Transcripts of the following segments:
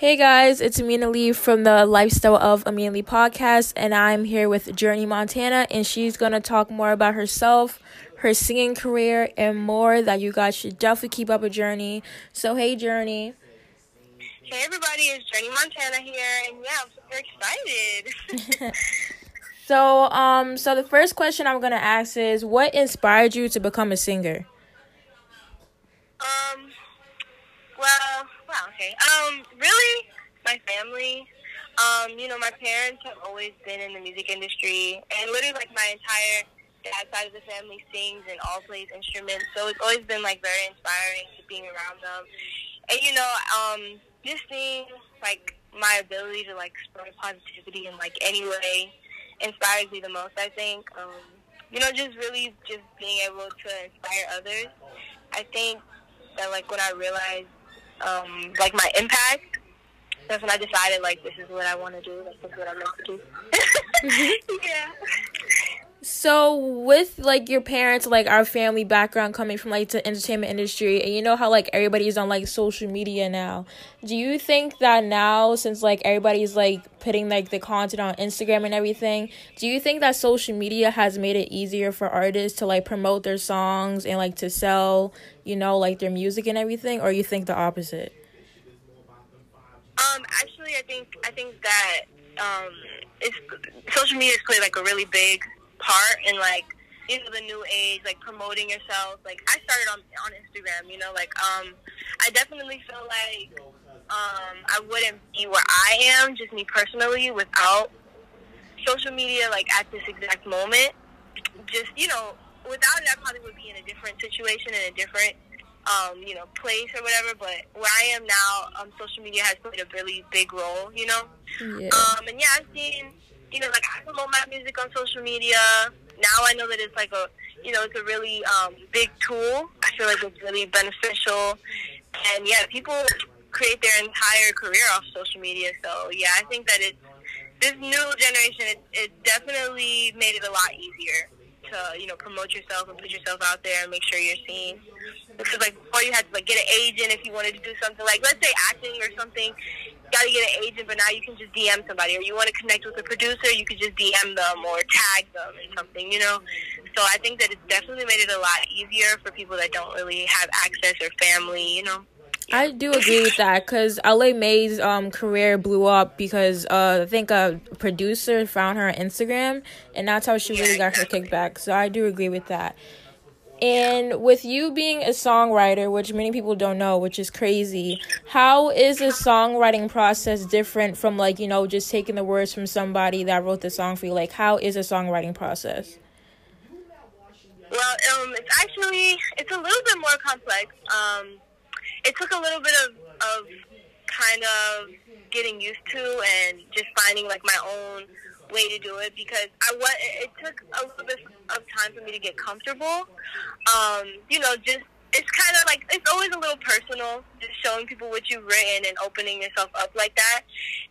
Hey guys, it's Amina Lee from the Lifestyle of Amina Lee podcast, and I'm here with Journey Montana, and she's gonna talk more about herself, her singing career, and more that you guys should definitely keep up with Journey. So, hey, Journey. Hey everybody, it's Journey Montana here, and yeah, I'm super excited. so, um, so the first question I'm gonna ask is, what inspired you to become a singer? Um, well, wow, okay. Um, really, my family. Um, you know, my parents have always been in the music industry, and literally, like my entire dad side of the family sings and all plays instruments. So it's always been like very inspiring to being around them. And you know, um, just seeing like my ability to like spread positivity in like any way inspires me the most. I think. Um, you know, just really just being able to inspire others. I think that like when I realized um, like my impact, that's when I decided like this is what I want to do. Like this is what I'm meant to do. yeah. So with like your parents, like our family background coming from like the entertainment industry, and you know how like everybody's on like social media now. Do you think that now, since like everybody's like putting like the content on Instagram and everything, do you think that social media has made it easier for artists to like promote their songs and like to sell, you know, like their music and everything, or you think the opposite? Um, actually, I think I think that um, it's social media has played like a really big part in like you know the new age, like promoting yourself. Like I started on on Instagram, you know, like um, I definitely feel like um, I wouldn't be where I am, just me personally, without social media. Like at this exact moment, just you know, without it, I probably would be in a different situation, in a different um, you know, place or whatever. But where I am now, um, social media has played a really big role, you know. Yeah. Um, and yeah, I've seen you know, like I promote my music on social media. Now I know that it's like a, you know, it's a really um, big tool. I feel like it's really beneficial. And yeah, people create their entire career off social media. So yeah, I think that it's this new generation. It, it definitely made it a lot easier to you know promote yourself and put yourself out there and make sure you're seen. Because like before you had to like get an agent if you wanted to do something like let's say acting or something got to get an agent, but now you can just DM somebody, or you want to connect with a producer, you can just DM them or tag them in something, you know. So I think that it's definitely made it a lot easier for people that don't really have access or family, you know. I do agree with that because Ella Mai's um, career blew up because uh, I think a producer found her on Instagram, and that's how she really got her kickback. So I do agree with that. And with you being a songwriter, which many people don't know, which is crazy, how is the songwriting process different from like, you know, just taking the words from somebody that wrote the song for you? Like how is a songwriting process? Well, um, it's actually it's a little bit more complex. Um, it took a little bit of, of kind of getting used to and just finding like my own way to do it because I what it took a little bit of time for me to get comfortable. Um, you know, just it's kind of like it's always a little personal, just showing people what you've written and opening yourself up like that.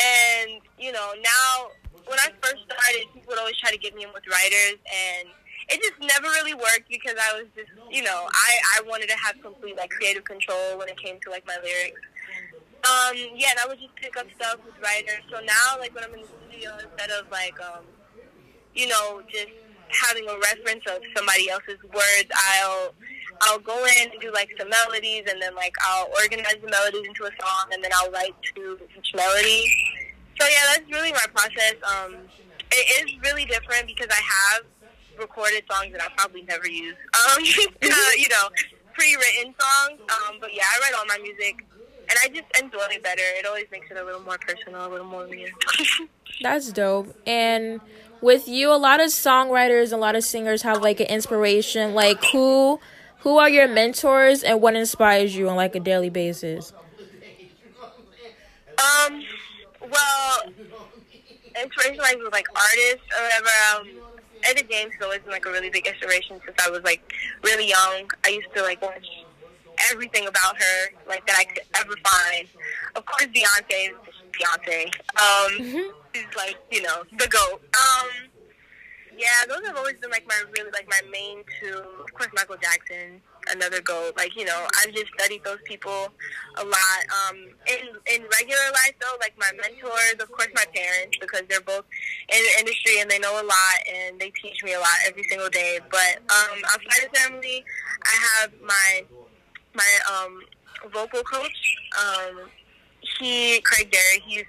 And you know, now when I first started, people would always try to get me in with writers, and it just never really worked because I was just, you know, I I wanted to have complete like creative control when it came to like my lyrics. Um, yeah, and I would just pick up stuff with writers. So now, like when I'm in the studio, instead of like, um, you know, just having a reference of somebody else's words, I'll I'll go in and do like some melodies, and then like I'll organize the melodies into a song, and then I'll write to each melody. So yeah, that's really my process. Um, it is really different because I have recorded songs that I probably never use. Um, uh, you know, pre-written songs. Um, but yeah, I write all my music and I just enjoy it better. It always makes it a little more personal, a little more real. That's dope. And with you, a lot of songwriters, a lot of singers have like an inspiration. Like who, who are your mentors, and what inspires you on like a daily basis? Um, well, inspiration like with like artists or whatever. Um, Etta James has always been like a really big inspiration since I was like really young. I used to like watch everything about her like that I could ever find. Of course, Beyonce is Beyonce. Um, mm-hmm. she's like you know the goat. Um, yeah, those have always been like my really like my main two. Of course, Michael Jackson. another goat. Like you know, I've just studied those people a lot. Um, in in regular life though, like my mentors, of course, my parents because they're both in the industry and they know a lot and they teach me a lot every single day. But um, outside of family, I have my my um vocal coach. Um, he Craig Derry. He's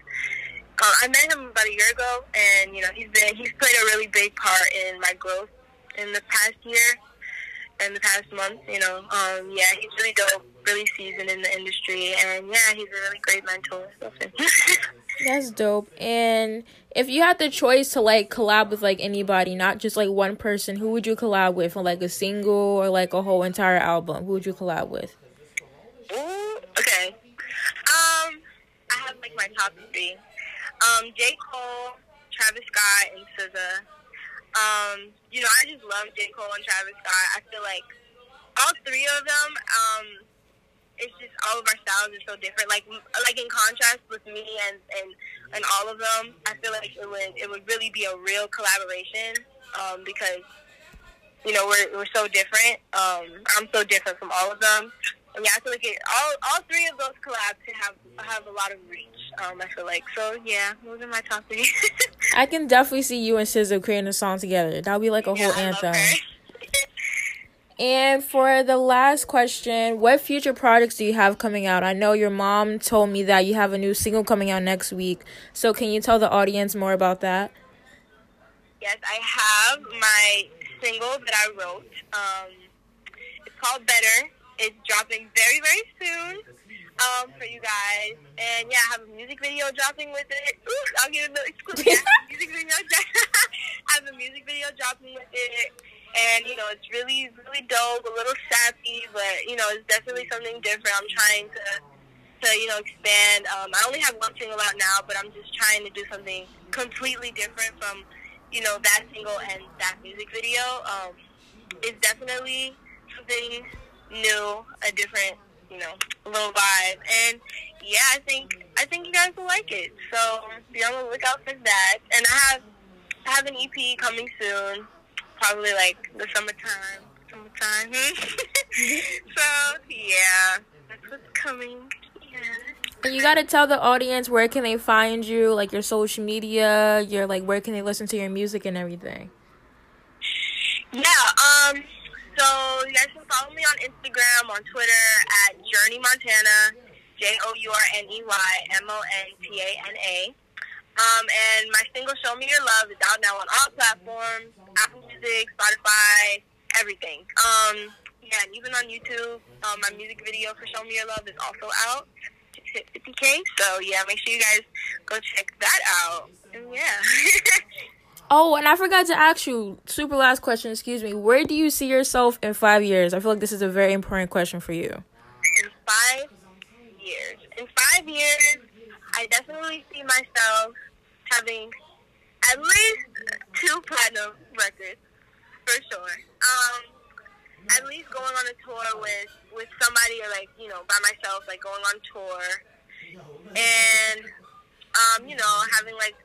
uh, I met him about a year ago, and you know he's been he's played a really big part in my growth in the past year and the past month. You know, um, yeah, he's really dope, really seasoned in the industry, and yeah, he's a really great mentor. That's dope. And if you had the choice to like collab with like anybody, not just like one person, who would you collab with on like a single or like a whole entire album? Who would you collab with? Ooh, okay. Um, I have like my top three. Um, J. Cole, Travis Scott, and SZA. Um, you know, I just love J. Cole and Travis Scott. I feel like all three of them, um, it's just all of our styles are so different. Like, like in contrast with me and, and, and all of them, I feel like it would, it would really be a real collaboration, um, because, you know, we're, we're so different. Um, I'm so different from all of them. And yeah, I feel like it, all, all three of those collabs have, have a lot of reach. Um, I feel like so. Yeah, those are my top three. I can definitely see you and SZA creating a song together. That'll be like a yeah, whole anthem. And for the last question, what future projects do you have coming out? I know your mom told me that you have a new single coming out next week. So can you tell the audience more about that? Yes, I have my single that I wrote. Um, it's called Better. It's dropping very, very soon um, for you guys. And yeah, I have a music video dropping with it. Ooh, I'll give it the exclusive. I have a music video dropping with it. And, you know, it's really, really dope, a little sappy, but, you know, it's definitely something different. I'm trying to, to you know, expand. Um, I only have one single out now, but I'm just trying to do something completely different from, you know, that single and that music video. Um, it's definitely something new, a different you know, little vibe. And yeah, I think I think you guys will like it. So be on the lookout for that. And I have I have an EP coming soon, probably like the summertime. Summertime. so yeah, that's what's coming. Yeah. You gotta tell the audience where can they find you, like your social media, your like where can they listen to your music and everything. Yeah, um, so you guys can follow me on Instagram, on Twitter at Journey Montana, J O U R N E Y M O N T A N A. Um, and my single "Show Me Your Love" is out now on all platforms: Apple Music, Spotify, everything. Um, yeah, and even on YouTube, um, my music video for "Show Me Your Love" is also out. Just hit 50k, so yeah, make sure you guys go check that out. And yeah. Oh, and I forgot to ask you, super last question, excuse me. Where do you see yourself in five years? I feel like this is a very important question for you. In five years. In five years, I definitely see myself having at least two platinum records, for sure. Um, at least going on a tour with, with somebody or like, you know, by myself, like going on tour. And, um, you know, having like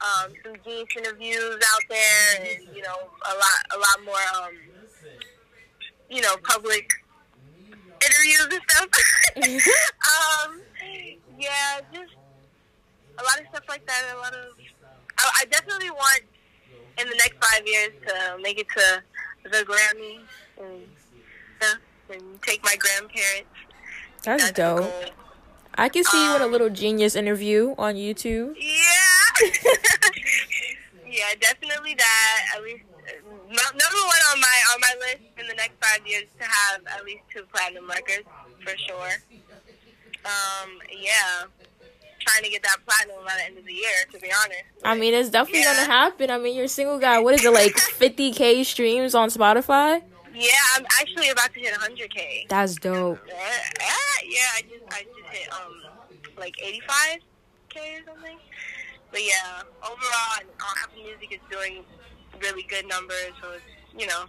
um, some Genius interviews out there, and you know, a lot, a lot more, um, you know, public interviews and stuff. um, yeah, just a lot of stuff like that. A lot of, I, I definitely want in the next five years to make it to the Grammy and stuff, and take my grandparents. That's, That's dope. I can see um, you in a um, little genius interview on YouTube. Yeah. yeah, definitely that. At least number one on my on my list in the next five years to have at least two platinum records for sure. Um, yeah. Trying to get that platinum by the end of the year, to be honest. But, I mean, it's definitely yeah. gonna happen. I mean, you're a single guy. What is it like? 50k streams on Spotify? Yeah, I'm actually about to hit 100k. That's dope. Yeah, yeah, I just I just hit um like 85k or something. But yeah, overall, Apple Music is doing really good numbers. So it's you know,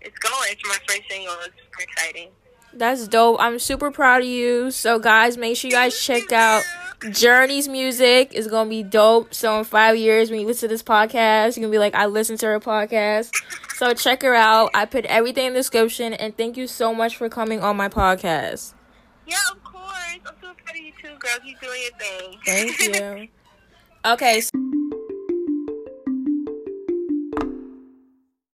it's going for my first single. It's exciting. That's dope. I'm super proud of you. So guys, make sure you guys check out Journey's music is gonna be dope. So in five years, when you listen to this podcast, you're gonna be like, I listened to her podcast. So check her out. I put everything in the description, and thank you so much for coming on my podcast. Yeah, of course. I'm so proud of you too, girl. Keep doing your thing. Thank you. Okay. So-